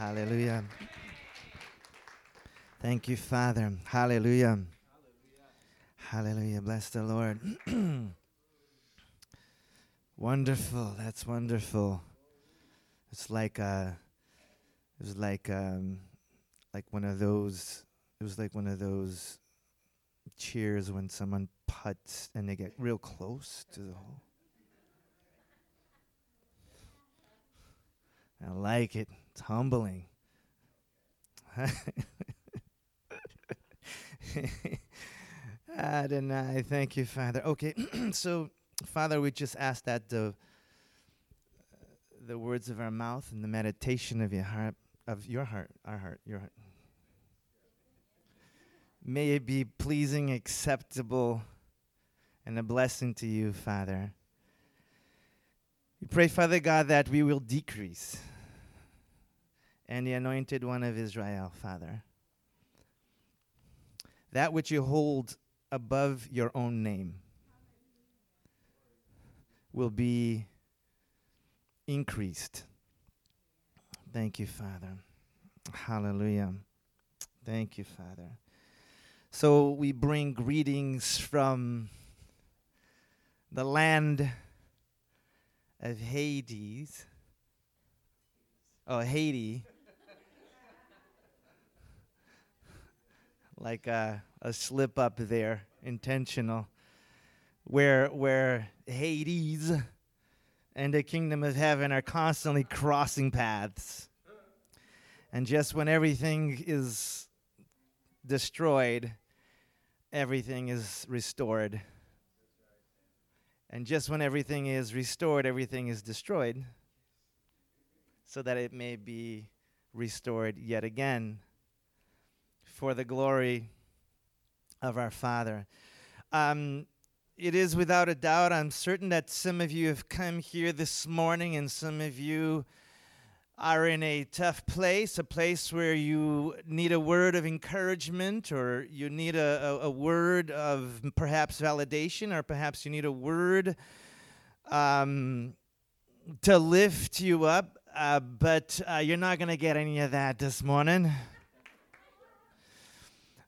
Hallelujah. Thank you, Father. Hallelujah. Hallelujah. Bless the Lord. wonderful. That's wonderful. It's like uh it was like um like one of those it was like one of those cheers when someone puts and they get real close to the hole. I like it. It's humbling. Adonai, thank you, Father. Okay, so Father, we just ask that the the words of our mouth and the meditation of your heart, of your heart, our heart, your heart, may it be pleasing, acceptable, and a blessing to you, Father. We pray, Father God, that we will decrease and the anointed one of Israel, Father. That which you hold above your own name will be increased. Thank you, Father. Hallelujah. Thank you, Father. So we bring greetings from the land of Hades. Oh, Haiti. Like a, a slip up there, intentional, where where Hades and the kingdom of heaven are constantly crossing paths. And just when everything is destroyed, everything is restored. And just when everything is restored, everything is destroyed, so that it may be restored yet again for the glory of our Father. Um, it is without a doubt, I'm certain that some of you have come here this morning and some of you are in a tough place, a place where you need a word of encouragement or you need a, a, a word of perhaps validation or perhaps you need a word um, to lift you up, uh, but uh, you're not going to get any of that this morning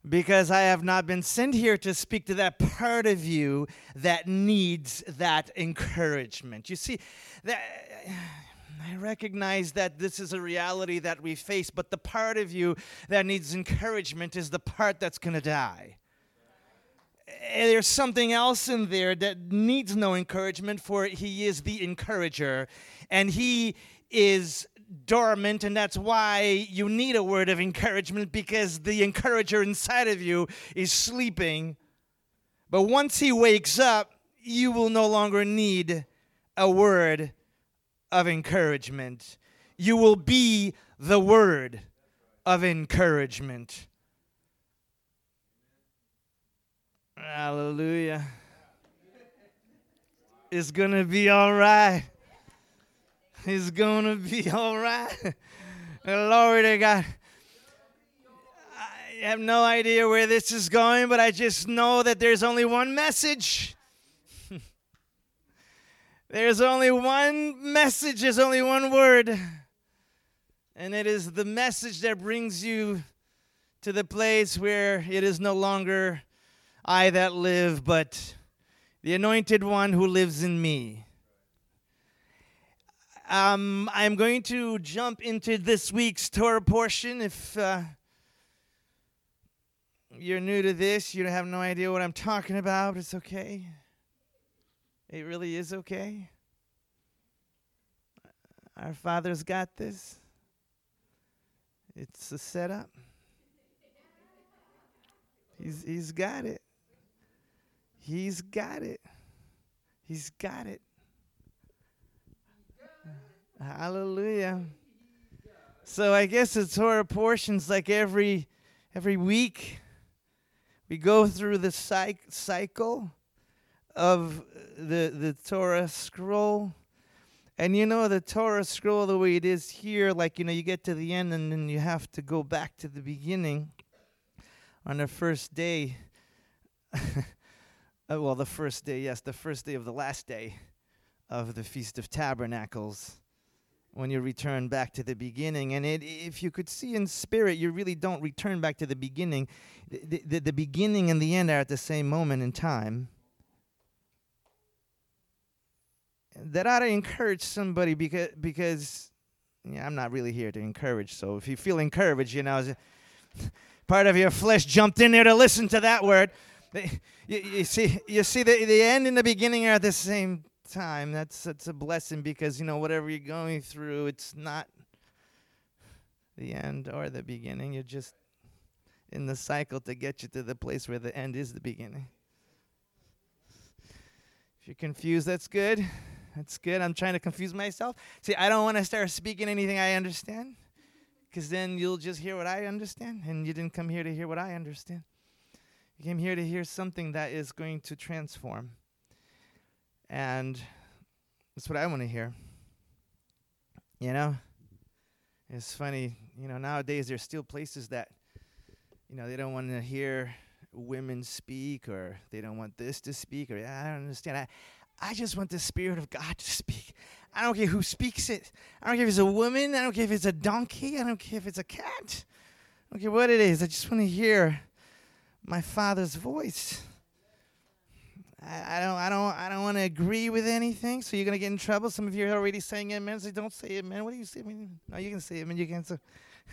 because I have not been sent here to speak to that part of you that needs that encouragement. You see, that, I recognize that this is a reality that we face, but the part of you that needs encouragement is the part that's going to die. Eh, there's something else in there that needs no encouragement, for he is the encourager, and he is dormant, and that's why you need a word of encouragement because the encourager inside of you is sleeping. But once he wakes up, you will no longer need a word of encouragement. You will be the word of encouragement. Hallelujah. It's to be all right. It's gonna be all right. To God. I have no idea where this is going, but I just know that there's only one message. there's only one message, there's only one word. And it is the message that brings you to the place where it is no longer I that live, but the anointed one who lives in me. Um, I'm going to jump into this week's Torah portion. If uh, you're new to this, you have no idea what I'm talking about, it's okay. It really is okay. Our Father's got this. It's a setup. He's he's got it. He's got it. He's got it. Hallelujah. So I guess the Torah portions like every every week we go through the cycle of the the Torah scroll. And you know the Torah scroll the way it is here, like you know, you get to the end and then you have to go back to the beginning on the first day. Uh, well, the first day, yes, the first day of the last day of the Feast of Tabernacles when you return back to the beginning. And it, if you could see in spirit, you really don't return back to the beginning. The, the, the beginning and the end are at the same moment in time. That ought to encourage somebody because, because yeah, I'm not really here to encourage. So if you feel encouraged, you know, part of your flesh jumped in there to listen to that word. You, you see, you see the, the end and the beginning are at the same time. That's that's a blessing because you know whatever you're going through, it's not the end or the beginning. You're just in the cycle to get you to the place where the end is the beginning. If you're confused, that's good. That's good. I'm trying to confuse myself. See, I don't want to start speaking anything I understand because then you'll just hear what I understand, and you didn't come here to hear what I understand. You came here to hear something that is going to transform. And that's what I want to hear. You know? It's funny, you know, nowadays there's still places that, you know, they don't want to hear women speak or they don't want this to speak or yeah, I don't understand. I, I just want the Spirit of God to speak. I don't care who speaks it. I don't care if it's a woman. I don't care if it's a donkey. I don't care if it's a cat. I don't care what it is. I just want to hear my Father's voice. I, I don't, I don't, I don't want to agree with anything. So you're gonna get in trouble. Some of you are already saying amen. Say, don't say amen. What do you say? Amen? No, you can say amen. You can. So,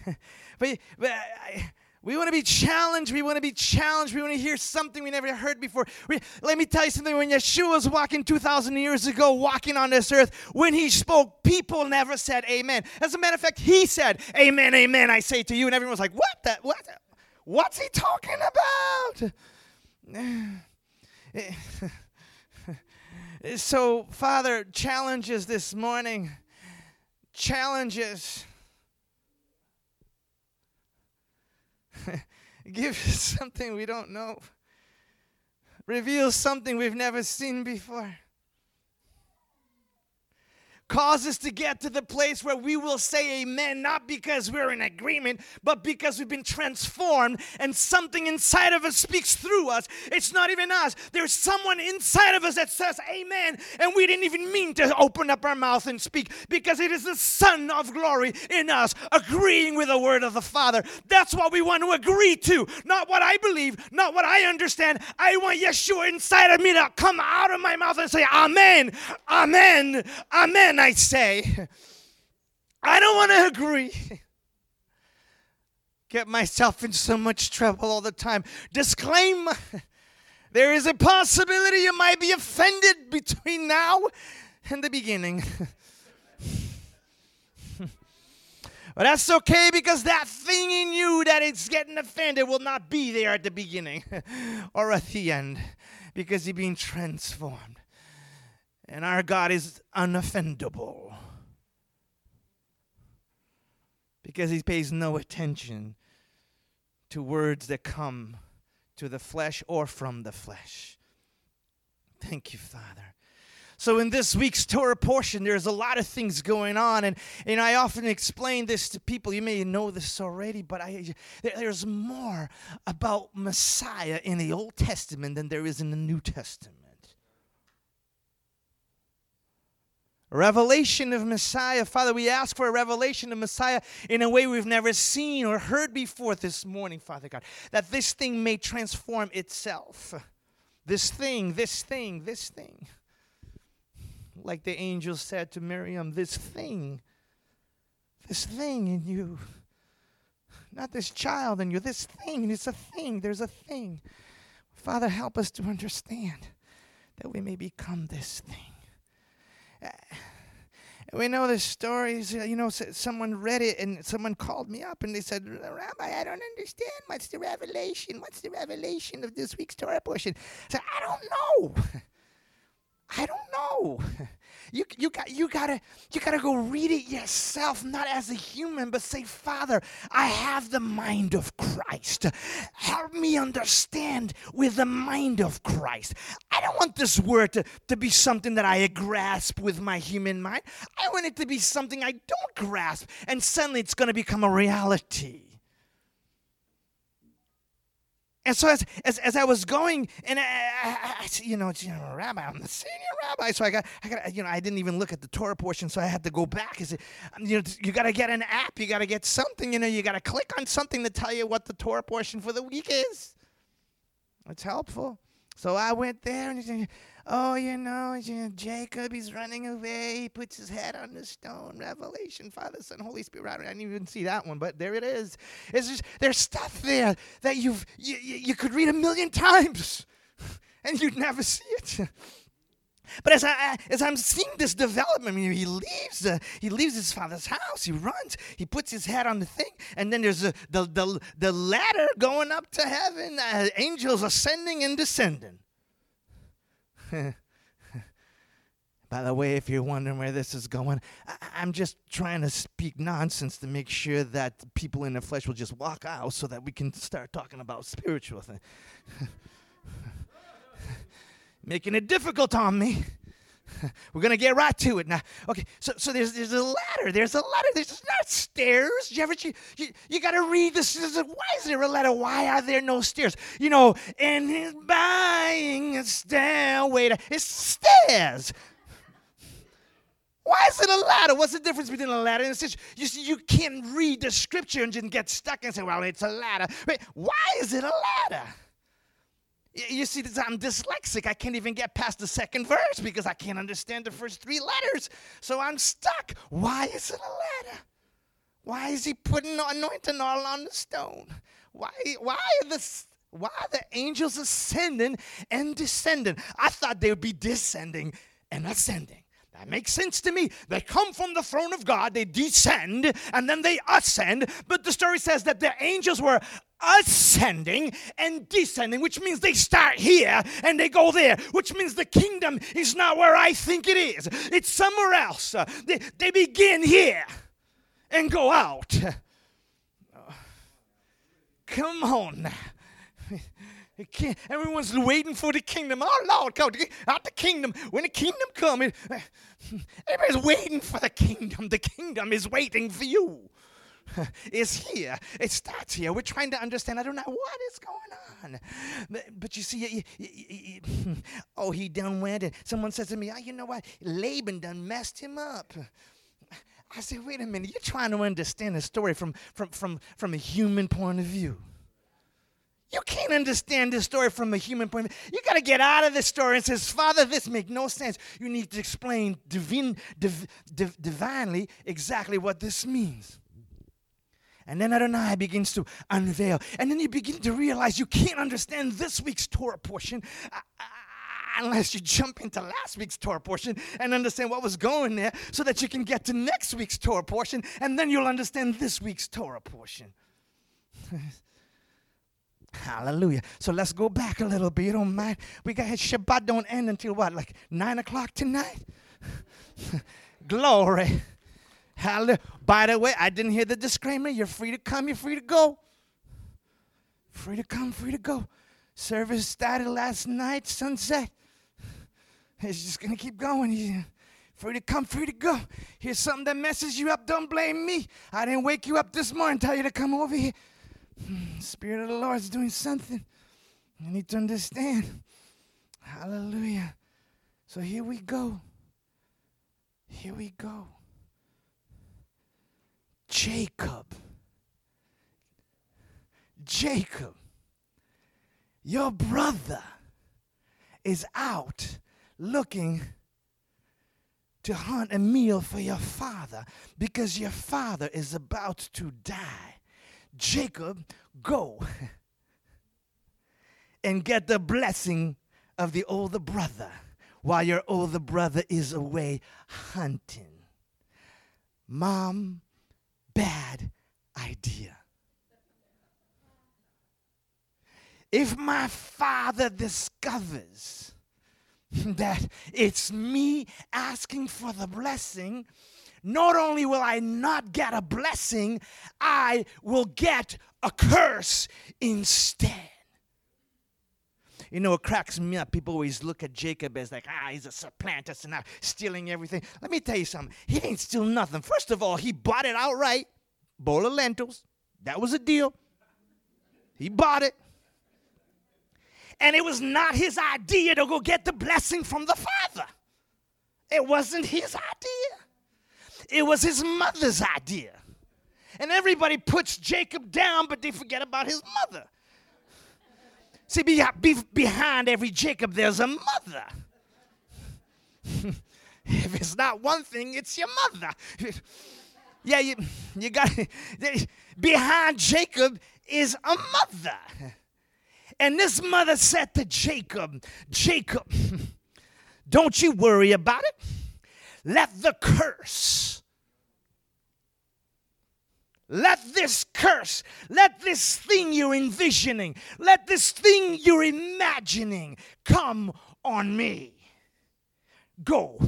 but, but I, we want to be challenged. We want to be challenged. We want to hear something we never heard before. We, let me tell you something. When Yeshua was walking 2,000 years ago, walking on this earth, when he spoke, people never said amen. As a matter of fact, he said, Amen, amen, I say to you. And everyone was like, What? That, what? What's he talking about? Eh, so, Father, challenges this morning. Challenges. Give us something we don't know. Reveal something we've never seen before cause us to get to the place where we will say amen, not because we're in agreement, but because we've been transformed and something inside of us speaks through us. It's not even us. There's someone inside of us that says amen, and we didn't even mean to open up our mouth and speak because it is the Son of glory in us agreeing with the word of the Father. That's what we want to agree to, not what I believe, not what I understand. I want Yeshua inside of me to come out of my mouth and say, Amen, Amen, Amen. I say, I don't want to agree. Get myself in so much trouble all the time. Disclaim there is a possibility you might be offended between now and the beginning. But that's okay because that thing in you that is getting offended will not be there at the beginning or at the end because you're being transformed. And our God is unoffendable because he pays no attention to words that come to the flesh or from the flesh. Thank you, Father. So, in this week's Torah portion, there's a lot of things going on. And, and I often explain this to people. You may know this already, but I, there's more about Messiah in the Old Testament than there is in the New Testament. Revelation of Messiah. Father, we ask for a revelation of Messiah in a way we've never seen or heard before this morning, Father God, that this thing may transform itself. This thing, this thing, this thing. Like the angel said to Miriam, this thing, this thing in you. Not this child in you, this thing. It's a thing. There's a thing. Father, help us to understand that we may become this thing. We know the stories. Uh, you know, someone read it and someone called me up and they said, Rabbi, I don't understand. What's the revelation? What's the revelation of this week's Torah portion? I said, I don't know. I don't know. You, you, got, you, gotta, you gotta go read it yourself, not as a human, but say, Father, I have the mind of Christ. Help me understand with the mind of Christ. I don't want this word to, to be something that I grasp with my human mind. I want it to be something I don't grasp, and suddenly it's gonna become a reality. And so as, as, as I was going, and I, I, I you know, you know, rabbi, I'm the senior rabbi, so I got, I got, you know, I didn't even look at the Torah portion, so I had to go back. Is it, um, you know, you got to get an app, you got to get something, you know, you got to click on something to tell you what the Torah portion for the week is. It's helpful. So I went there, and Oh, you know, Jacob, he's running away. He puts his head on the stone. Revelation, Father, Son, Holy Spirit. I didn't even see that one, but there it is. It's just, there's stuff there that you've you, you could read a million times, and you'd never see it. But as I as I'm seeing this development, I mean, he leaves uh, he leaves his father's house. He runs. He puts his head on the thing, and then there's a, the the the ladder going up to heaven. Uh, angels ascending and descending. By the way, if you're wondering where this is going, I- am just trying to speak nonsense to make sure that people in the flesh will just walk out so that we can start talking about spiritual things. Making it difficult on me. We're gonna get right to it now. Okay, so so there's there's a ladder. There's a ladder. There's not stairs. You ever you, you, you gotta read this. Why is there a ladder? Why are there no stairs? You know, and he's buying a stairway. To, it's stairs. Why is it a ladder? What's the difference between a ladder and a stairs? You see, you can't read the scripture and just get stuck and say, "Well, it's a ladder." Wait, why is it a ladder? You see, I'm dyslexic. I can't even get past the second verse because I can't understand the first three letters. So I'm stuck. Why is it a letter? Why is he putting anointing oil on the stone? Why, why are the why are the angels ascending and descending? I thought they would be descending and ascending. That makes sense to me. They come from the throne of God, they descend, and then they ascend. But the story says that the angels were ascending and descending, which means they start here and they go there, which means the kingdom is not where I think it is. It's somewhere else. Uh, they, they begin here and go out. Come on now. Everyone's waiting for the kingdom. Oh Lord, come out the kingdom. When the kingdom comes, everybody's waiting for the kingdom. The kingdom is waiting for you. It's here. It starts here. We're trying to understand. I don't know what is going on. But, but you see, you, you, you, oh, he done went. And someone says to me, oh, you know what? Laban done messed him up. I said, wait a minute. You're trying to understand the story from, from, from, from a human point of view. You can't understand this story from a human point of view. You got to get out of this story and says, Father, this makes no sense. You need to explain div, div, divinely exactly what this means. And then Adonai begins to unveil. And then you begin to realize you can't understand this week's Torah portion uh, uh, unless you jump into last week's Torah portion and understand what was going there so that you can get to next week's Torah portion and then you'll understand this week's Torah portion. Hallelujah. So let's go back a little bit. Oh, don't mind? We got Shabbat don't end until what, like nine o'clock tonight? Glory. Hallelujah. By the way, I didn't hear the disclaimer. You're free to come, you're free to go. Free to come, free to go. Service started last night, sunset. It's just gonna keep going. Free to come, free to go. Here's something that messes you up. Don't blame me. I didn't wake you up this morning, tell you to come over here. Hmm, Spirit of the Lord is doing something. You need to understand. Hallelujah. So here we go. Here we go. Jacob. Jacob, your brother is out looking to hunt a meal for your father because your father is about to die. Jacob, go and get the blessing of the older brother while your older brother is away hunting. Mom, bad idea. If my father discovers that it's me asking for the blessing, not only will I not get a blessing, I will get a curse instead. You know, it cracks me up. People always look at Jacob as like, ah, he's a supplanter, so now stealing everything. Let me tell you something. He ain't steal nothing. First of all, he bought it outright. Bowl of lentils. That was a deal. He bought it. And it was not his idea to go get the blessing from the father. It wasn't his idea, it was his mother's idea. And everybody puts Jacob down, but they forget about his mother. See, behind every Jacob, there's a mother. if it's not one thing, it's your mother. yeah, you, you got behind Jacob is a mother. And this mother said to Jacob, Jacob, don't you worry about it. Let the curse, let this curse, let this thing you're envisioning, let this thing you're imagining come on me. Go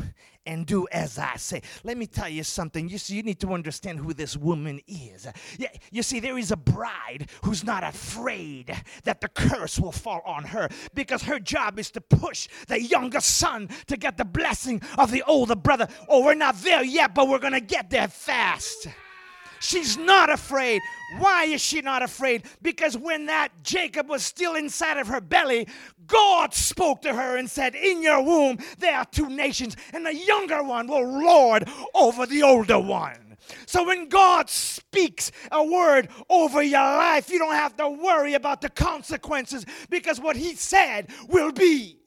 and do as I say. Let me tell you something. You see, you need to understand who this woman is. Yeah, you see, there is a bride who's not afraid that the curse will fall on her because her job is to push the younger son to get the blessing of the older brother. Oh, we're not there yet, but we're going to get there fast. She's not afraid. Why is she not afraid? Because when that Jacob was still inside of her belly, God spoke to her and said, In your womb there are two nations, and the younger one will lord over the older one. So when God speaks a word over your life, you don't have to worry about the consequences because what He said will be.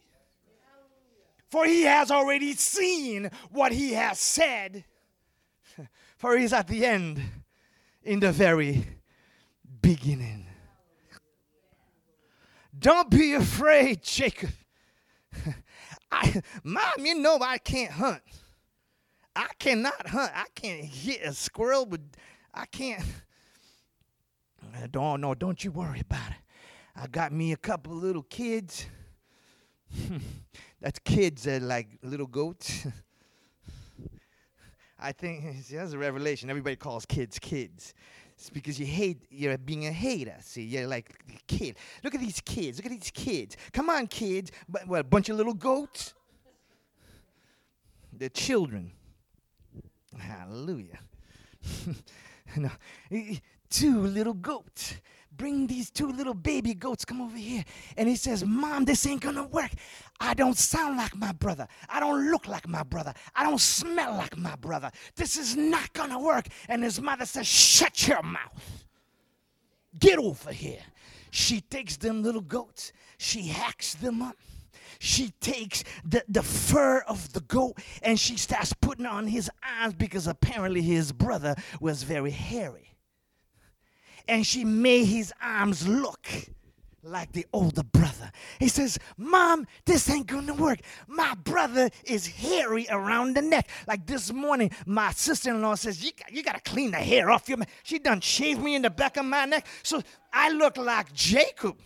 For He has already seen what He has said. For He's at the end in the very beginning. Don't be afraid, Jacob. I, Mom, you know I can't hunt. I cannot hunt. I can't hit a squirrel, but I can't. Uh, don't no, don't you worry about it. I got me a couple little kids. That's kids that like little goats. I think see, that's a revelation. Everybody calls kids kids. It's because you hate, you're being a hater. See, you're like, kid. Look at these kids. Look at these kids. Come on, kids. But, what, a bunch of little goats? They're children. Hallelujah. no, two little goats bring these two little baby goats, come over here. And he says, Mom, this ain't gonna work. I don't sound like my brother. I don't look like my brother. I don't smell like my brother. This is not gonna work. And his mother says, Shut your mouth. Get over here. She takes them little goats, she hacks them up. She takes the, the fur of the goat and she starts putting on his eyes because apparently his brother was very hairy and she made his arms look like the older brother. He says, Mom, this ain't gonna work. My brother is hairy around the neck. Like this morning, my sister in law says, you, you gotta clean the hair off your neck. She done shaved me in the back of my neck. So I look like Jacob.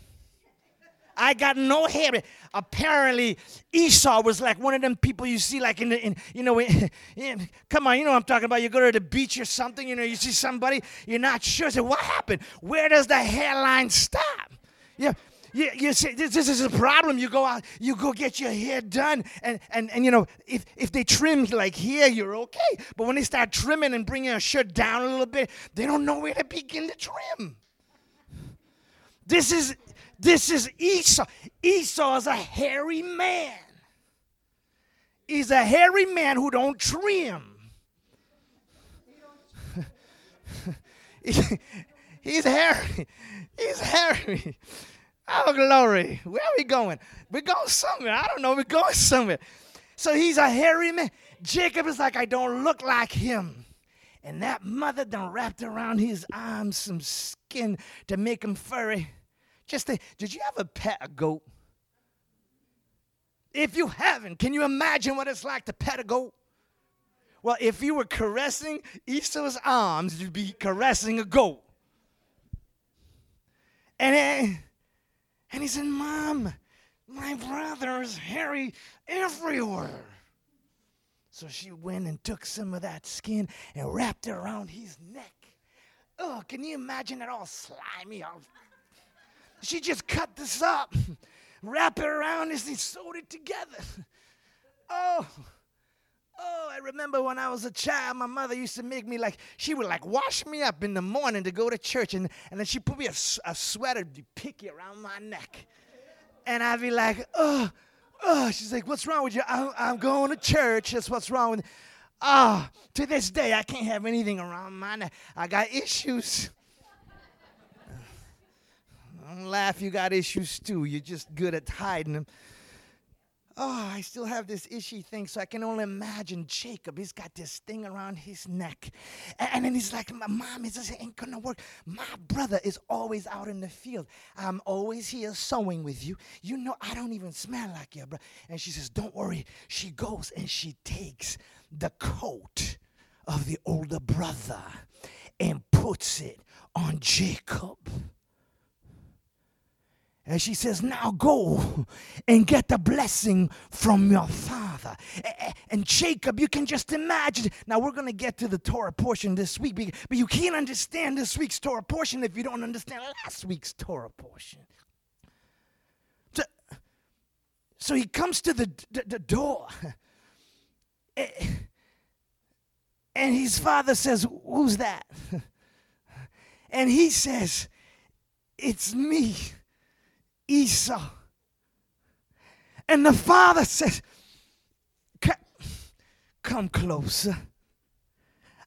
I got no hair. Apparently, Esau was like one of them people you see, like in the, in, you know, in, in, come on, you know what I'm talking about. You go to the beach or something, you know, you see somebody, you're not sure. Say, what happened? Where does the hairline stop? Yeah. You, you see, this, this is a problem. You go out, you go get your hair done, and, and, and you know, if, if they trim like here, you're okay. But when they start trimming and bringing a shirt down a little bit, they don't know where to begin to trim. This is this is Esau. Esau is a hairy man. He's a hairy man who don't trim. He's hairy. He's hairy. Oh, glory. Where are we going? We're going somewhere. I don't know. We're going somewhere. So he's a hairy man. Jacob is like, I don't look like him. And that mother done wrapped around his arms some skin to make him furry. Just think, did you ever pet a goat? If you haven't, can you imagine what it's like to pet a goat? Well, if you were caressing Esau's arms, you'd be caressing a goat. And, and he said, Mom, my brother is hairy everywhere. So she went and took some of that skin and wrapped it around his neck. Oh, can you imagine it all slimy, all she just cut this up, wrap it around this, and sewed it together. Oh, oh, I remember when I was a child, my mother used to make me like, she would like wash me up in the morning to go to church, and, and then she put me a, a sweater picky around my neck. And I'd be like, oh, oh. She's like, what's wrong with you? I'm, I'm going to church. That's what's wrong with Ah, oh, to this day, I can't have anything around my neck. I got issues. Don't laugh, you got issues too. You're just good at hiding them oh, ah, I still have this ishy thing. So I can only imagine Jacob. He's got this thing around his neck. And, and then he's like, Mom, it just ain't gonna work. My brother is always out in the field. I'm always here sewing with you. You know, I don't even smell like your brother. And she says, Don't worry. She goes and she takes the coat of the older brother and puts it on Jacob. And she says, Now go and get the blessing from your father. And Jacob, you can just imagine. Now, we're going to get to the Torah portion this week, but you can't understand this week's Torah portion if you don't understand last week's Torah portion. So, so he comes to the, the, the door. And his father says, Who's that? And he says, It's me. Esau. And the father says, Come closer.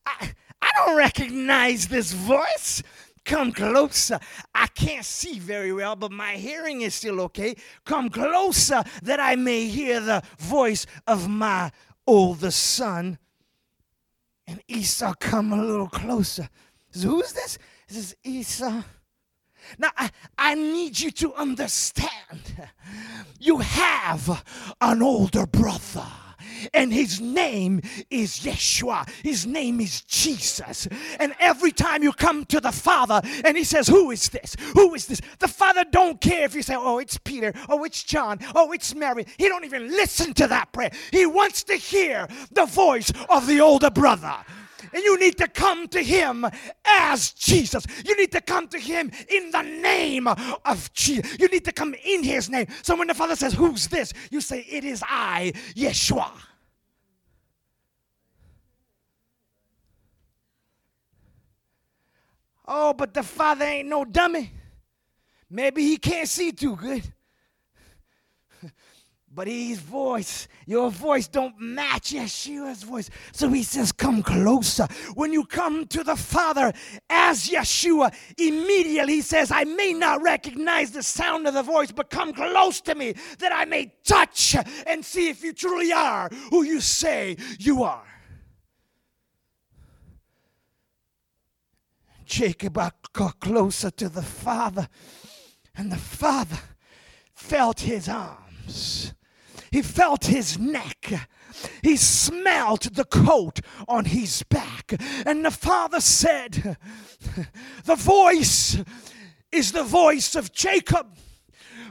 I, I don't recognize this voice. Come closer. I can't see very well, but my hearing is still okay. Come closer that I may hear the voice of my oldest son. And Esau come a little closer. Says, Who's this? This is Esau. Now, I, I need you to understand you have an older brother and his name is Yeshua. His name is Jesus. And every time you come to the Father and he says, Who is this? Who is this? The Father don't care if you say, Oh, it's Peter, oh, it's John, oh, it's Mary. He don't even listen to that prayer. He wants to hear the voice of the older brother. And you need to come to him as Jesus. You need to come to him in the name of Jesus. You need to come in his name. So when the Father says, Who's this? You say, It is I, Yeshua. Oh, but the Father ain't no dummy. Maybe he can't see too good but his voice, your voice don't match Yeshua's voice. So he says, Come closer. When you come to the Father as Yeshua, immediately he says, I may not recognize the sound of the voice, but come close to me that I may touch and see if you truly are who you say you are. Jacob got closer to the Father, and the Father felt his arms he felt his neck. He smelled the coat on his back. And the father said, The voice is the voice of Jacob,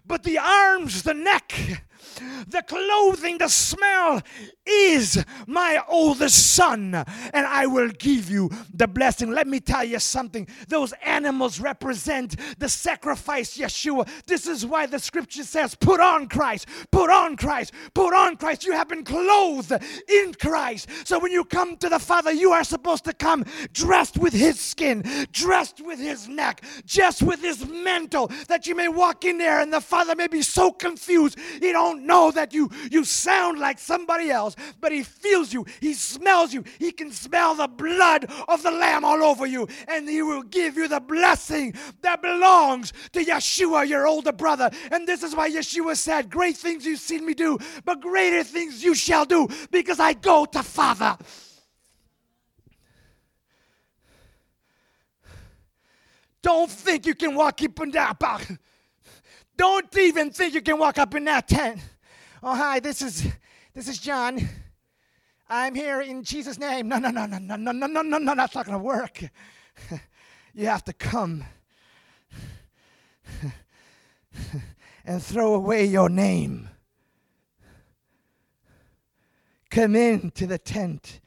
but the arms, the neck, the clothing, the smell is my oldest son, and I will give you the blessing. Let me tell you something. Those animals represent the sacrifice, Yeshua. This is why the scripture says, Put on Christ, put on Christ, put on Christ. You have been clothed in Christ. So when you come to the Father, you are supposed to come dressed with his skin, dressed with his neck, just with his mantle, that you may walk in there and the Father may be so confused he don't know that you, you sound like somebody else but He feels you, He smells you, He can smell the blood of the Lamb all over you, and He will give you the blessing that belongs to Yeshua, your older brother. And this is why Yeshua said, Great things you've seen me do, but greater things you shall do, because I go to Father. Don't think you can walk up in that box. Don't even think you can walk up in that tent. Oh, hi, this is this is John. I'm here in Jesus' name. No, no, no, no, no, no, no, no, no, no, that's not to work. you have to come and throw away your name. Come into the tent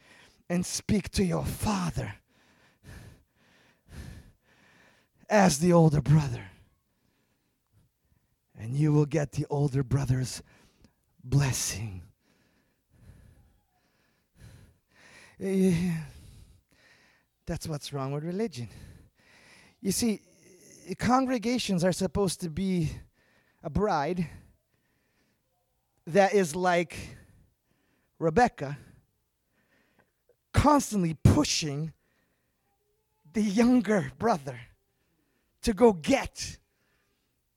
and speak to your father as the older brother. And you will get the older brother's blessing. That's what's wrong with religion. You see, congregations are supposed to be a bride that is like Rebecca, constantly pushing the younger brother to go get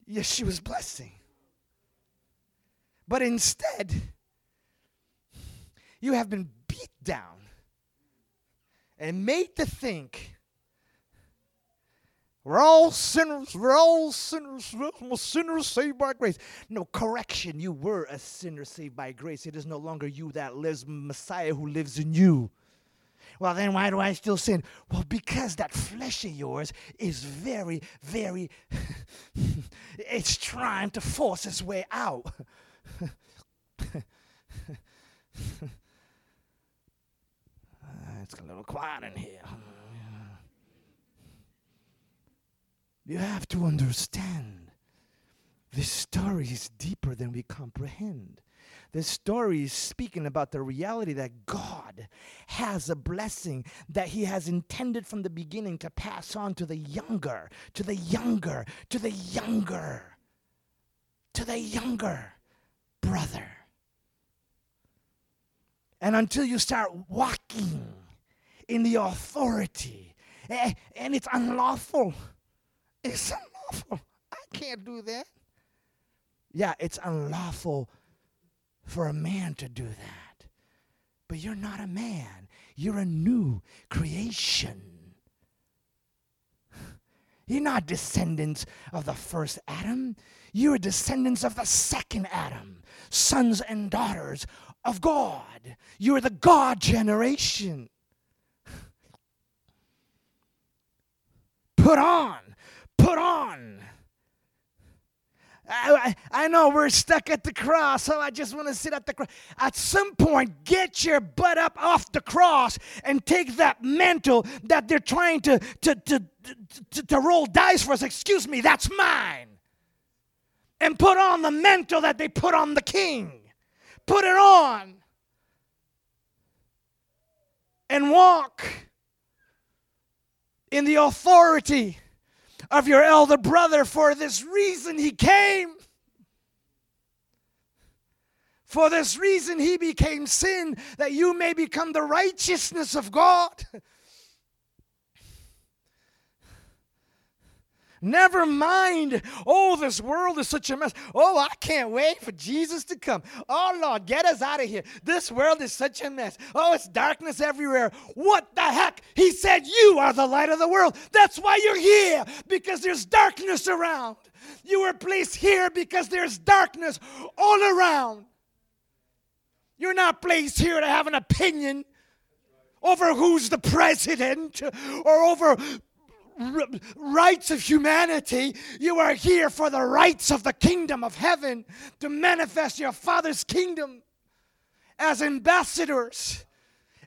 Yeshua's blessing. But instead, you have been beat down and made to think we're all sinners, we're all sinners, we're sinners saved by grace. No, correction, you were a sinner saved by grace. It is no longer you that lives, Messiah who lives in you. Well, then why do I still sin? Well, because that flesh of yours is very, very, it's trying to force its way out. it's a little quiet in here. You have to understand this story is deeper than we comprehend. This story is speaking about the reality that God has a blessing that He has intended from the beginning to pass on to the younger, to the younger, to the younger, to the younger brother. And until you start walking in the authority, and it's unlawful. It's unlawful. I can't do that. Yeah, it's unlawful for a man to do that. But you're not a man, you're a new creation. You're not descendants of the first Adam. You're descendants of the second Adam, sons and daughters of God. You're the God generation. Put on, put on I, I, know we're stuck at the cross, so I just want to sit at the cross. At some point, get your butt up off the cross and take that mantle that they're trying to, to, to, to, to roll dice for us. Excuse me, that's mine. And put on the mantle that they put on the king. Put it on. And walk in the authority of your elder brother. For this reason he came. For this reason he became sin, that you may become the righteousness of God. Never mind. Oh, this world is such a mess. Oh, I can't wait for Jesus to come. Oh, Lord, get us out of here. This world is such a mess. Oh, it's darkness everywhere. What the heck? He said, You are the light of the world. That's why you're here, because there's darkness around. You were placed here because there's darkness all around. You're not placed here to have an opinion over who's the president or over r- rights of humanity. You are here for the rights of the kingdom of heaven to manifest your Father's kingdom as ambassadors,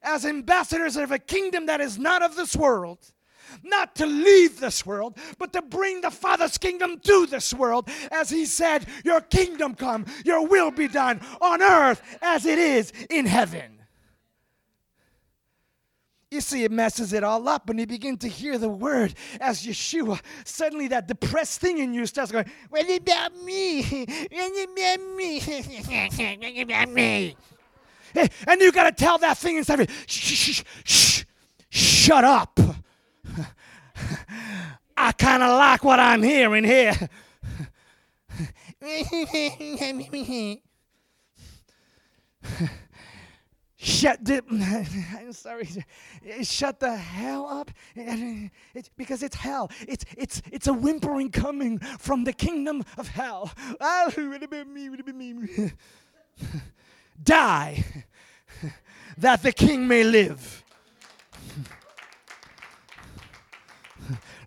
as ambassadors of a kingdom that is not of this world. Not to leave this world, but to bring the Father's kingdom to this world. As He said, Your kingdom come, your will be done on earth as it is in heaven. You see, it messes it all up when you begin to hear the word as Yeshua. Suddenly, that depressed thing in you starts going, What about me? What about me? What about me? And you got to tell that thing inside of you, shh, shh, shh, shut up. I kind of like what I'm hearing here. shut the I'm sorry shut the hell up it's because it's hell. It's it's it's a whimpering coming from the kingdom of hell. Oh, me, die that the king may live.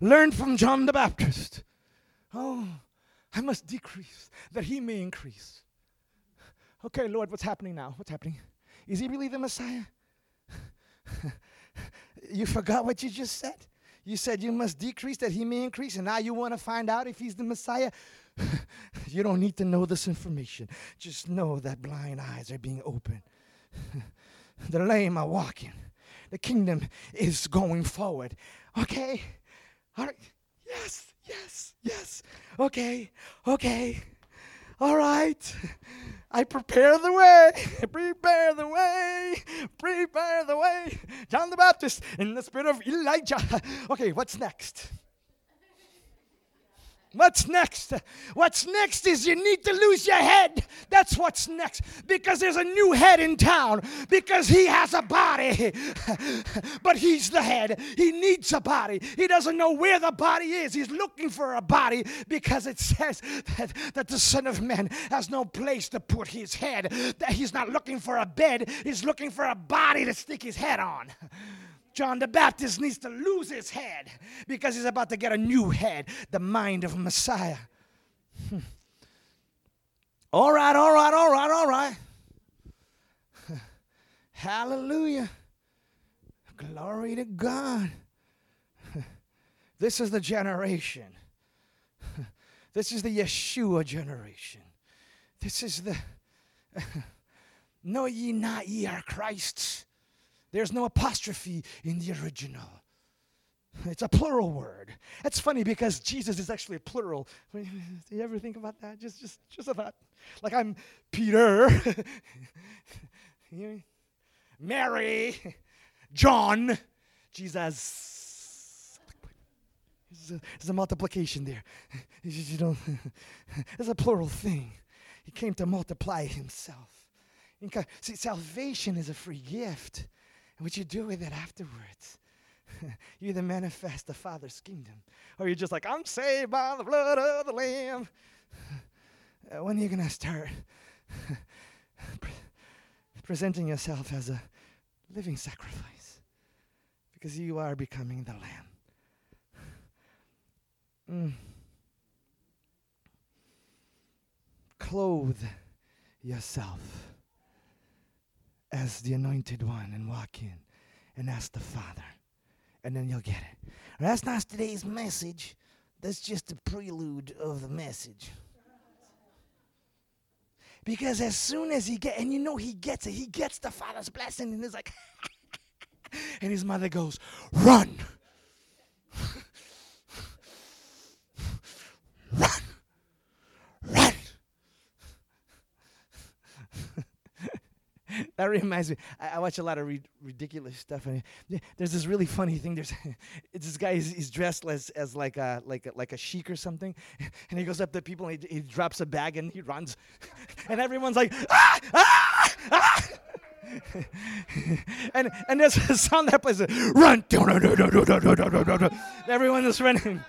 Learn from John the Baptist. Oh I must decrease that he may increase. Okay lord what's happening now? What's happening is he really the Messiah? you forgot what you just said? You said you must decrease that he may increase, and now you want to find out if he's the Messiah? you don't need to know this information. Just know that blind eyes are being opened. the lame are walking. The kingdom is going forward. Okay? All right. Yes, yes, yes. Okay, okay. All right. I prepare the way, prepare the way, prepare the way. John the Baptist in the spirit of Elijah. Okay, what's next? What's next? What's next is you need to lose your head. That's what's next. Because there's a new head in town. Because he has a body. but he's the head. He needs a body. He doesn't know where the body is. He's looking for a body because it says that, that the Son of Man has no place to put his head. That he's not looking for a bed. He's looking for a body to stick his head on. John the Baptist needs to lose his head because he's about to get a new head, the mind of Messiah. Hmm. All right, all right, all right, all right. Hallelujah. Glory to God. This is the generation. This is the Yeshua generation. This is the. Know ye not ye are Christ's. There's no apostrophe in the original. It's a plural word. That's funny because Jesus is actually a plural. Do you ever think about that? Just, just, just a thought. Like I'm Peter, Mary, John, Jesus. There's a, multiplication there. You. It's a plural thing. He came to multiply himself. See, salvation is a free gift. What you do with it afterwards, you either manifest the Father's kingdom or you're just like, I'm saved by the blood of the Lamb. When are you going to start presenting yourself as a living sacrifice? Because you are becoming the Lamb. Mm. Clothe yourself as the anointed one and walk in and ask the Father. And then you'll get it. That's not today's message. That's just a prelude of the message. Because as soon as he get, and you know he gets it, he gets the Father's blessing, and he's like, and his mother goes, run. run. That reminds me. I, I, watch a lot of re- ridiculous stuff, and there's this really funny thing. There's this guy. He's, he's, dressed as, as like a like a, like a sheik or something, and he goes up to people and he, he drops a bag and he runs, and everyone's like ah ah ah. and and there's a song that plays run. Everyone is running.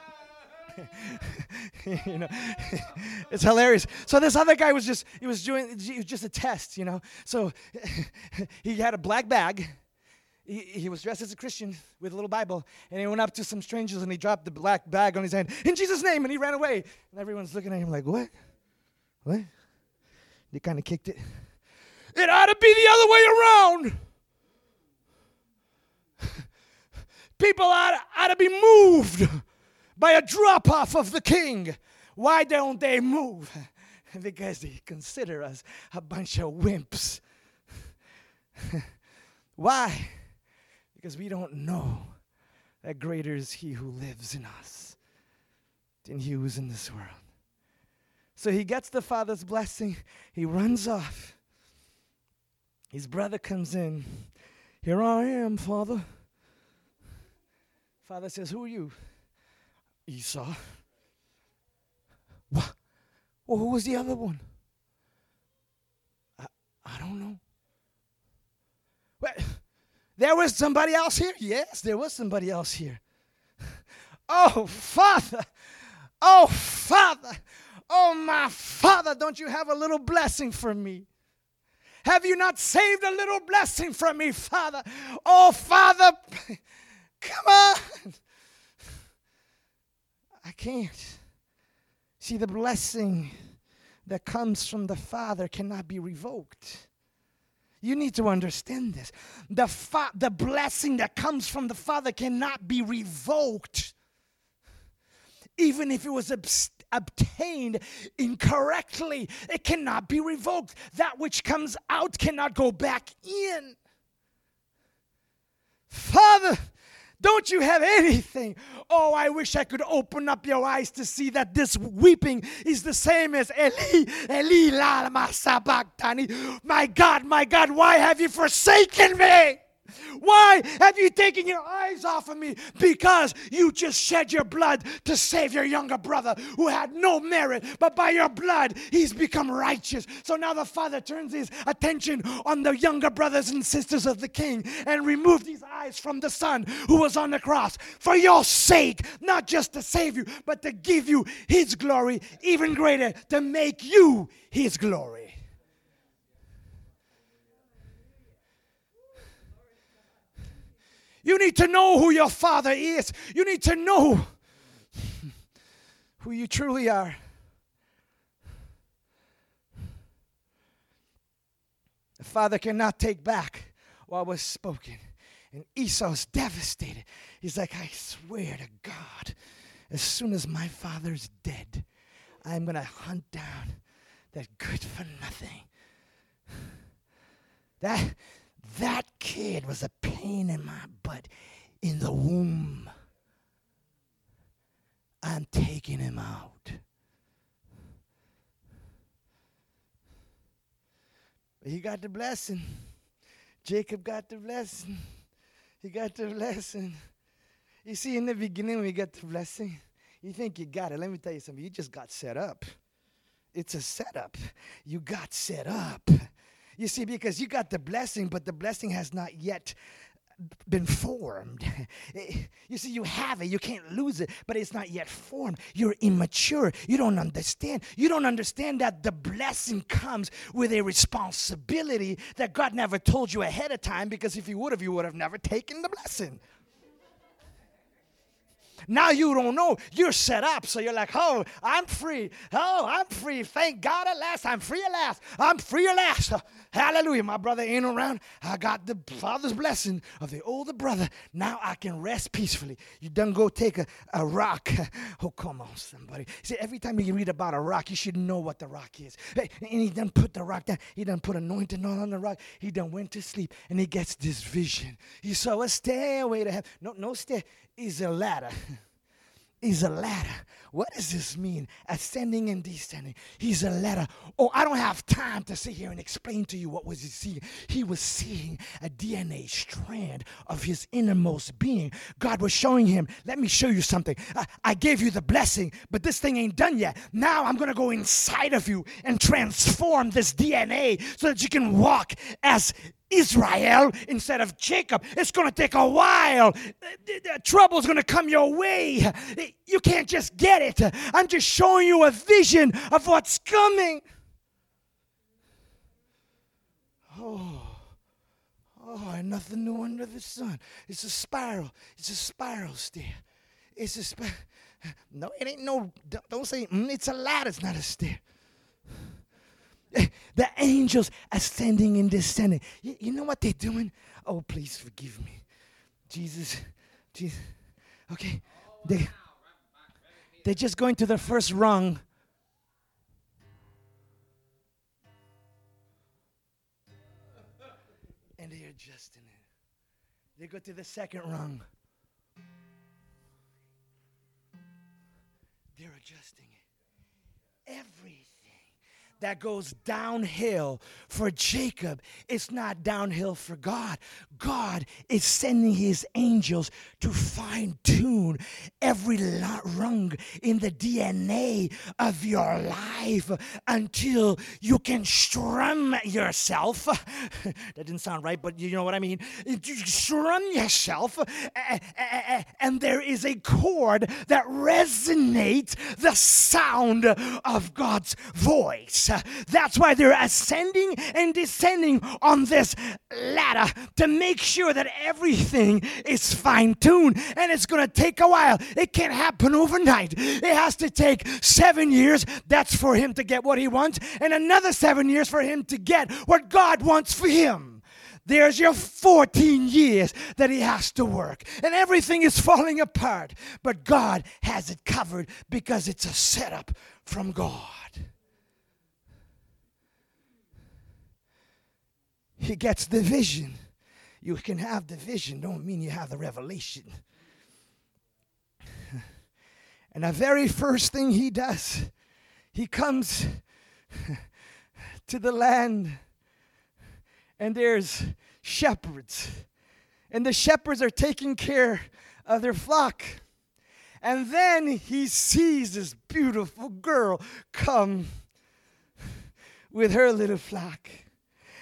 you know, it's hilarious. So this other guy was just he was doing it was just a test, you know. So he had a black bag. He, he was dressed as a Christian with a little Bible, and he went up to some strangers and he dropped the black bag on his hand in Jesus' name, and he ran away. And everyone's looking at him like, "What? What?" They kind of kicked it. It ought to be the other way around. People ought, ought to be moved by a drop off of the king. Why don't they move? because they consider us a bunch of wimps. Why? Because we don't know that greater is he who lives in us than he who's in this world. So he gets the father's blessing, he runs off. His brother comes in. Here I am, father. Father says, Who are you? Esau. What? Well, who was the other one? I, I don't know. Well, there was somebody else here? Yes, there was somebody else here. Oh, Father. Oh, Father. Oh, my Father, don't you have a little blessing for me? Have you not saved a little blessing from me, Father? Oh, Father, come on. I can't. See, the blessing that comes from the Father cannot be revoked. You need to understand this. The, fa- the blessing that comes from the Father cannot be revoked. Even if it was obtained incorrectly, it cannot be revoked. That which comes out cannot go back in. Father, Don't you have anything? Oh, I wish I could open up your eyes to see that this weeping is the same as Eli, Eli, lama sabachthani. My God, my God, why have you forsaken me? Why have you taken your eyes off of me? Because you just shed your blood to save your younger brother who had no merit, but by your blood he's become righteous. So now the father turns his attention on the younger brothers and sisters of the king and removed his eyes from the son who was on the cross for your sake, not just to save you, but to give you his glory, even greater, to make you his glory. You need to know who your Father is. You need to know who you truly are. The Father cannot take back what was spoken. And Esau's devastated. He's like, I swear to God, as soon as my father's dead, I'm going to hunt down that good for nothing. That, that kid was a pain in my butt in the womb. I'm taking him out. He got the blessing. Jacob got the blessing. He got the blessing. You see, in the beginning, when you get the blessing, you think you got it. Let me tell you something. You just got set up. It's a setup. You got set up. You see, because you got the blessing, but the blessing has not yet been formed. Eh, you see, you have it, you can't lose it, but it's not yet formed. You're immature. You don't understand. You don't understand that the blessing comes with a responsibility that God never told you ahead of time because if He would have, you would have never taken the blessing. Now you don't know. You're set up. So you're like, oh, I'm free. Oh, I'm free. Thank God at last. I'm free at last. I'm free at last. Hallelujah. My brother ain't around. I got the father's blessing of the older brother. Now I can rest peacefully. You done go take a, a rock. Oh, come on, somebody. See, every time you read about a rock, you should know what the rock is. And he done put the rock down. He done put anointing on the rock. He done went to sleep and he gets this vision. He saw a stairway to heaven. No, no stair is a ladder. is a ladder. What does this mean? Ascending and descending. He's a ladder. Oh, I don't have time to sit here and explain to you what was he seeing. He was seeing a DNA strand of his innermost being. God was showing him, let me show you something. I, I gave you the blessing, but this thing ain't done yet. Now I'm going to go inside of you and transform this DNA so that you can walk as Israel instead of Jacob. It's going to take a while. Trouble's going to come your way. You can't just get it. I'm just showing you a vision of what's coming. Oh. Oh, nothing new under the sun. It's a spiral. It's a spiral stair. It's a spiral. No, it ain't no. Don't say mm, it's a ladder. It's not a stair. the angels ascending and descending. You, you know what they're doing? Oh, please forgive me. Jesus, Jesus. Okay. They, they're just going to the first rung. And they're adjusting it. They go to the second rung. They're adjusting it. Every that goes downhill for Jacob, it's not downhill for God. God is sending his angels to fine tune every rung in the DNA of your life until you can strum yourself. that didn't sound right, but you know what I mean. You strum yourself, and there is a chord that resonates the sound of God's voice. That's why they're ascending and descending on this ladder to make sure that everything is fine tuned. And it's going to take a while. It can't happen overnight. It has to take seven years. That's for him to get what he wants, and another seven years for him to get what God wants for him. There's your 14 years that he has to work, and everything is falling apart. But God has it covered because it's a setup from God. He gets the vision. You can have the vision, don't mean you have the revelation. And the very first thing he does, he comes to the land, and there's shepherds. And the shepherds are taking care of their flock. And then he sees this beautiful girl come with her little flock.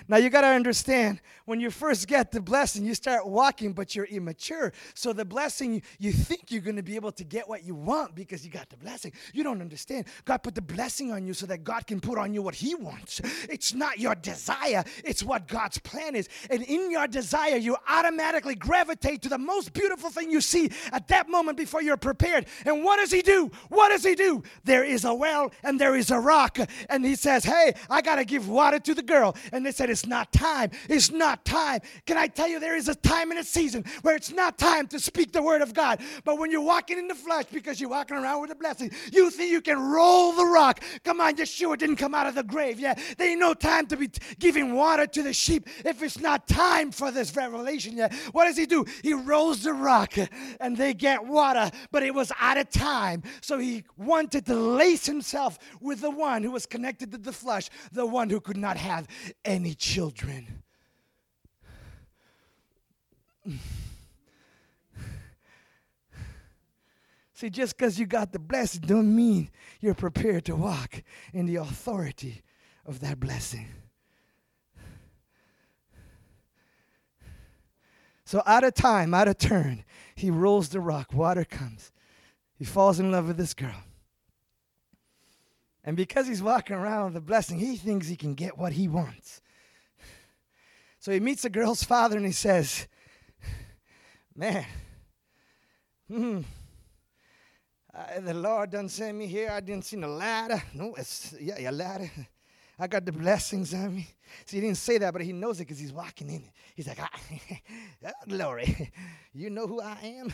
Now you got to understand when you first get the blessing, you start walking, but you're immature. So the blessing, you think you're going to be able to get what you want because you got the blessing. You don't understand. God put the blessing on you so that God can put on you what He wants. It's not your desire, it's what God's plan is. And in your desire, you automatically gravitate to the most beautiful thing you see at that moment before you're prepared. And what does He do? What does He do? There is a well and there is a rock. And He says, Hey, I got to give water to the girl. And they said, It's not time. It's not time. Can I tell you, there is a time and a season where it's not time to speak the word of God. But when you're walking in the flesh because you're walking around with a blessing, you think you can roll the rock. Come on, Yeshua didn't come out of the grave. Yeah, there ain't no time to be t- giving water to the sheep if it's not time for this revelation yet. What does he do? He rolls the rock and they get water, but it was out of time. So he wanted to lace himself with the one who was connected to the flesh, the one who could not have any children. See, just because you got the blessing don't mean you're prepared to walk in the authority of that blessing. So out of time, out of turn, he rolls the rock, water comes. He falls in love with this girl. And because he's walking around with the blessing, he thinks he can get what he wants. So he meets the girl's father and he says, Man, hmm. The Lord done sent me here. I didn't see no ladder. No, it's yeah, yeah, ladder. I got the blessings on me. See, he didn't say that, but he knows it because he's walking in it. He's like, ah, oh, glory. You know who I am?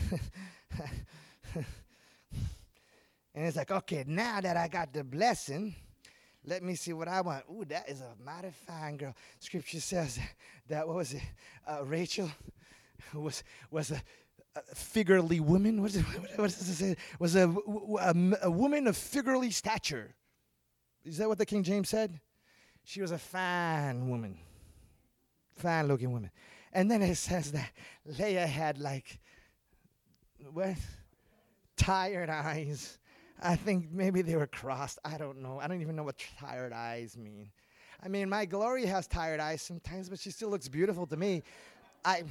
and it's like, okay, now that I got the blessing, let me see what I want. Ooh, that is a mighty fine girl. Scripture says that, what was it? Uh, Rachel was was a, a figurely woman. What, what does it say? Was a, a, a woman of figurely stature. Is that what the King James said? She was a fine woman, fine looking woman. And then it says that Leah had like what? Tired eyes. I think maybe they were crossed. I don't know. I don't even know what tired eyes mean. I mean, my Glory has tired eyes sometimes, but she still looks beautiful to me. I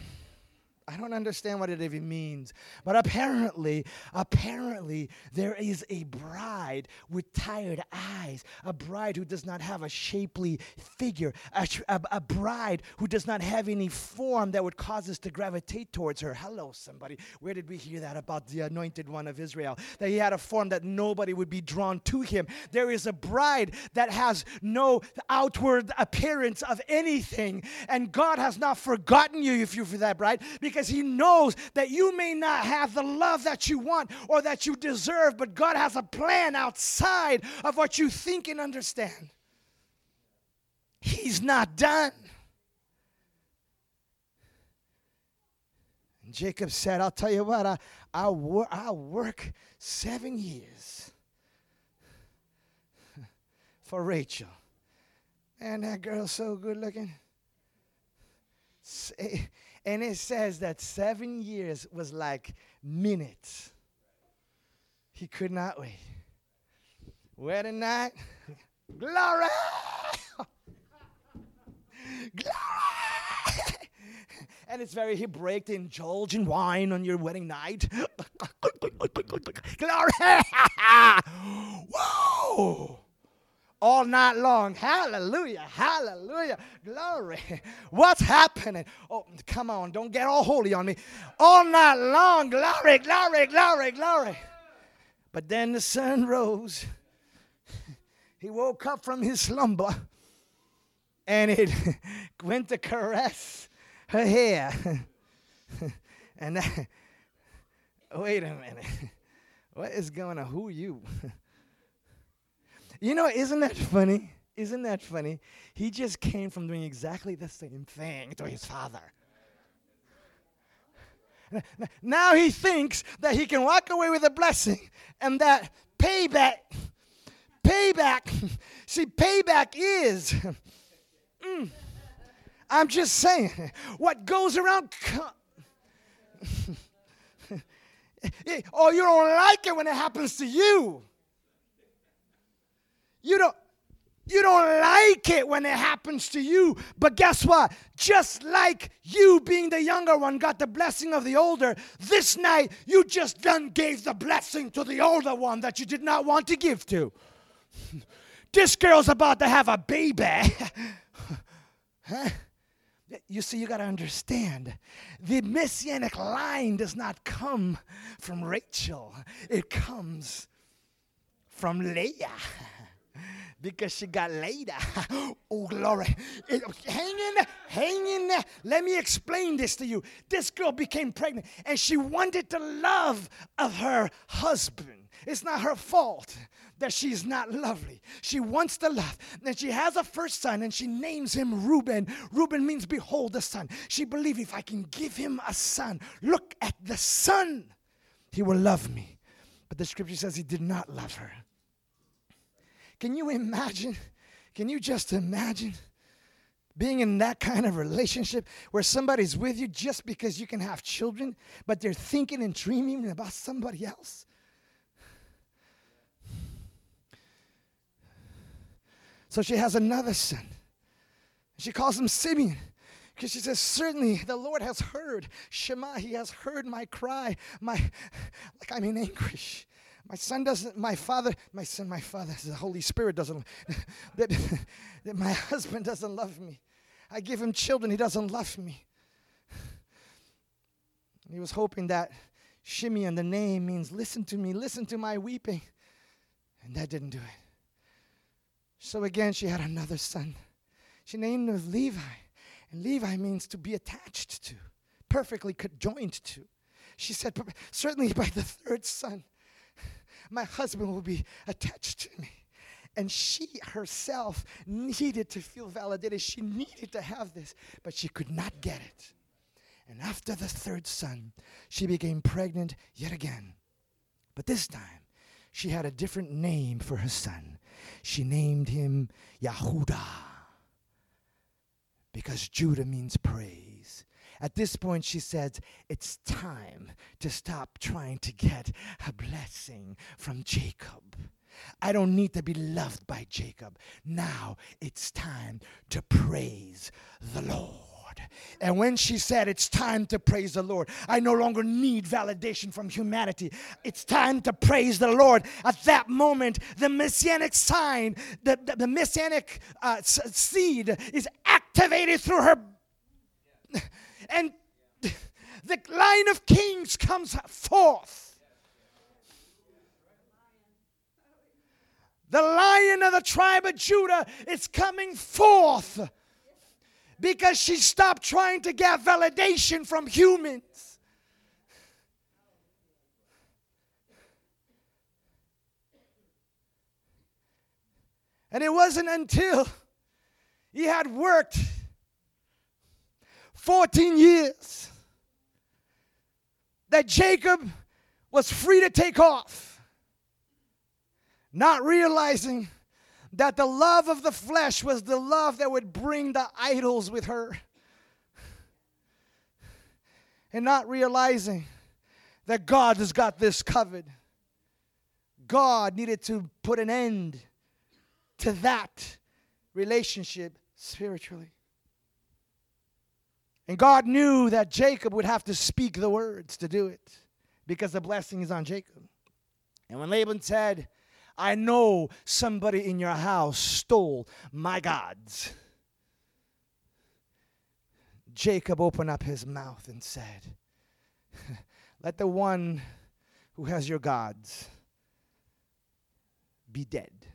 I don't understand what it even means. But apparently, apparently, there is a bride with tired eyes, a bride who does not have a shapely figure, a, a, a, bride who does not have any form that would cause us to gravitate towards her. Hello, somebody. Where did we hear that about the anointed one of Israel? That he had a form that nobody would be drawn to him. There is a bride that has no outward appearance of anything, and God has not forgotten you if you're for that bride because because He knows that you may not have the love that you want or that you deserve, but God has a plan outside of what you think and understand. He's not done. And Jacob said, I'll tell you what, I, I'll, wor- I'll work seven years for Rachel. And that girl's so good looking. And it says that seven years was like minutes. He could not wait. Wedding night, glory! glory! and it's very Hebraic to indulge in wine on your wedding night. glory! Whoa! All night long. Hallelujah, hallelujah, glory. What's happening? Oh, come on, don't get all holy on me. All night long, glory, glory, glory, glory. But then the sun rose. He woke up from his slumber and it went to caress her hair. and that, wait a minute. What is going on? Who you? You know, isn't that funny? Isn't that funny? He just came from doing exactly the same thing to his father. Now he thinks that he can walk away with a blessing and that payback, payback, see, payback is. Mm, I'm just saying, what goes around. oh, you don't like it when it happens to you. You don't. You don't like it when it happens to you. But guess what? Just like you, being the younger one, got the blessing of the older, this night you just then gave the blessing to the older one that you did not want to give to. this girl's about to have a baby. huh? You see, you got to understand the messianic line does not come from Rachel, it comes from Leah because she got laid. oh, glory. It, hang in there, hang in there. Let me explain this to you. This girl became pregnant and she wanted the love of her husband. It's not her fault that she's not lovely. She wants the love. And she has a first son and she names him Reuben. Reuben means behold the son. She believed if I can give him a son, look at the son, he will love me. But the scripture says he did not love her. Can you imagine? Can you just imagine being in that kind of relationship where somebody's with you just because you can have children, but they're thinking and dreaming about somebody else? So she has another son. She calls him Simeon because she says, Certainly the Lord has heard. Shema, he has heard my cry, my, like I'm in anguish. My son doesn't, my father, my son, my father, the Holy Spirit doesn't, that, that my husband doesn't love me. I give him children, he doesn't love me. he was hoping that Shimeon, the name, means listen to me, listen to my weeping. And that didn't do it. So again, she had another son. She named him Levi. And Levi means to be attached to, perfectly joined to. She said, certainly by the third son, my husband will be attached to me. And she herself needed to feel validated. She needed to have this, but she could not get it. And after the third son, she became pregnant yet again. But this time, she had a different name for her son. She named him Yahudah because Judah means praise. At this point, she says, It's time to stop trying to get a blessing from Jacob. I don't need to be loved by Jacob. Now it's time to praise the Lord. And when she said, It's time to praise the Lord, I no longer need validation from humanity. It's time to praise the Lord. At that moment, the messianic sign, the, the, the messianic uh, seed is activated through her and the line of kings comes forth. The lion of the tribe of Judah is coming forth because she stopped trying to get validation from humans. And it wasn't until he had worked 14 years that Jacob was free to take off, not realizing that the love of the flesh was the love that would bring the idols with her, and not realizing that God has got this covered. God needed to put an end to that relationship spiritually. And God knew that Jacob would have to speak the words to do it because the blessing is on Jacob. And when Laban said, I know somebody in your house stole my gods, Jacob opened up his mouth and said, Let the one who has your gods be dead.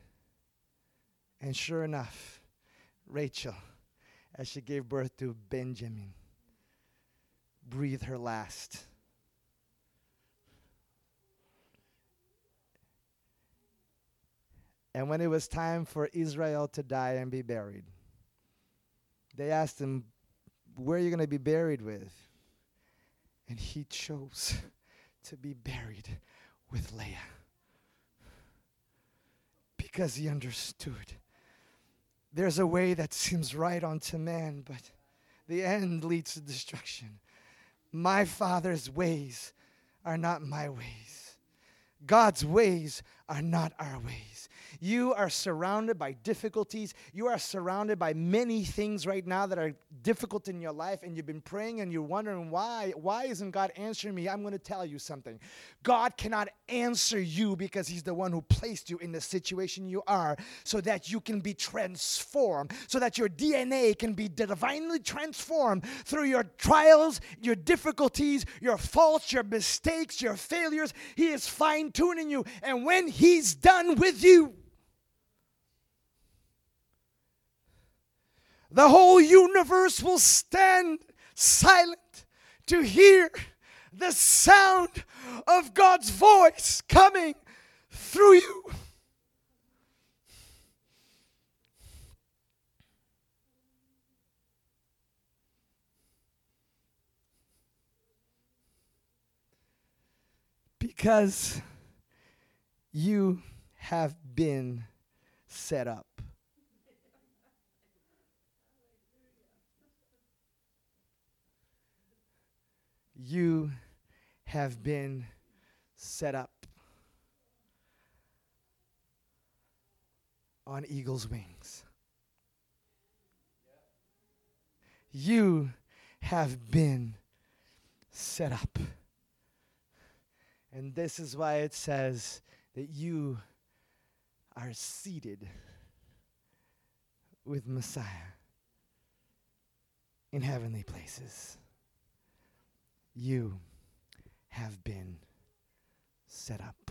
And sure enough, Rachel, as she gave birth to Benjamin, breathe her last. And when it was time for Israel to die and be buried, they asked him, Where are you going to be buried with? And he chose to be buried with Leah because he understood. There's a way that seems right unto man, but the end leads to destruction. My Father's ways are not my ways. God's ways are not our ways. You are surrounded by difficulties. You are surrounded by many things right now that are difficult in your life, and you've been praying and you're wondering why. Why isn't God answering me? I'm going to tell you something. God cannot answer you because He's the one who placed you in the situation you are so that you can be transformed, so that your DNA can be divinely transformed through your trials, your difficulties, your faults, your mistakes, your failures. He is fine tuning you. And when He's done with you, the whole universe will stand silent to hear the sound of God's voice coming through you. Because you have been set up. You have been set up on eagle's wings. You have been set up. And this is why it says that you are seated with Messiah in heavenly places. You have been set up.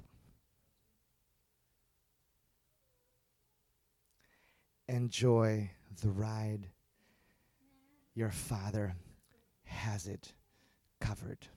Enjoy the ride. Your Father has it covered.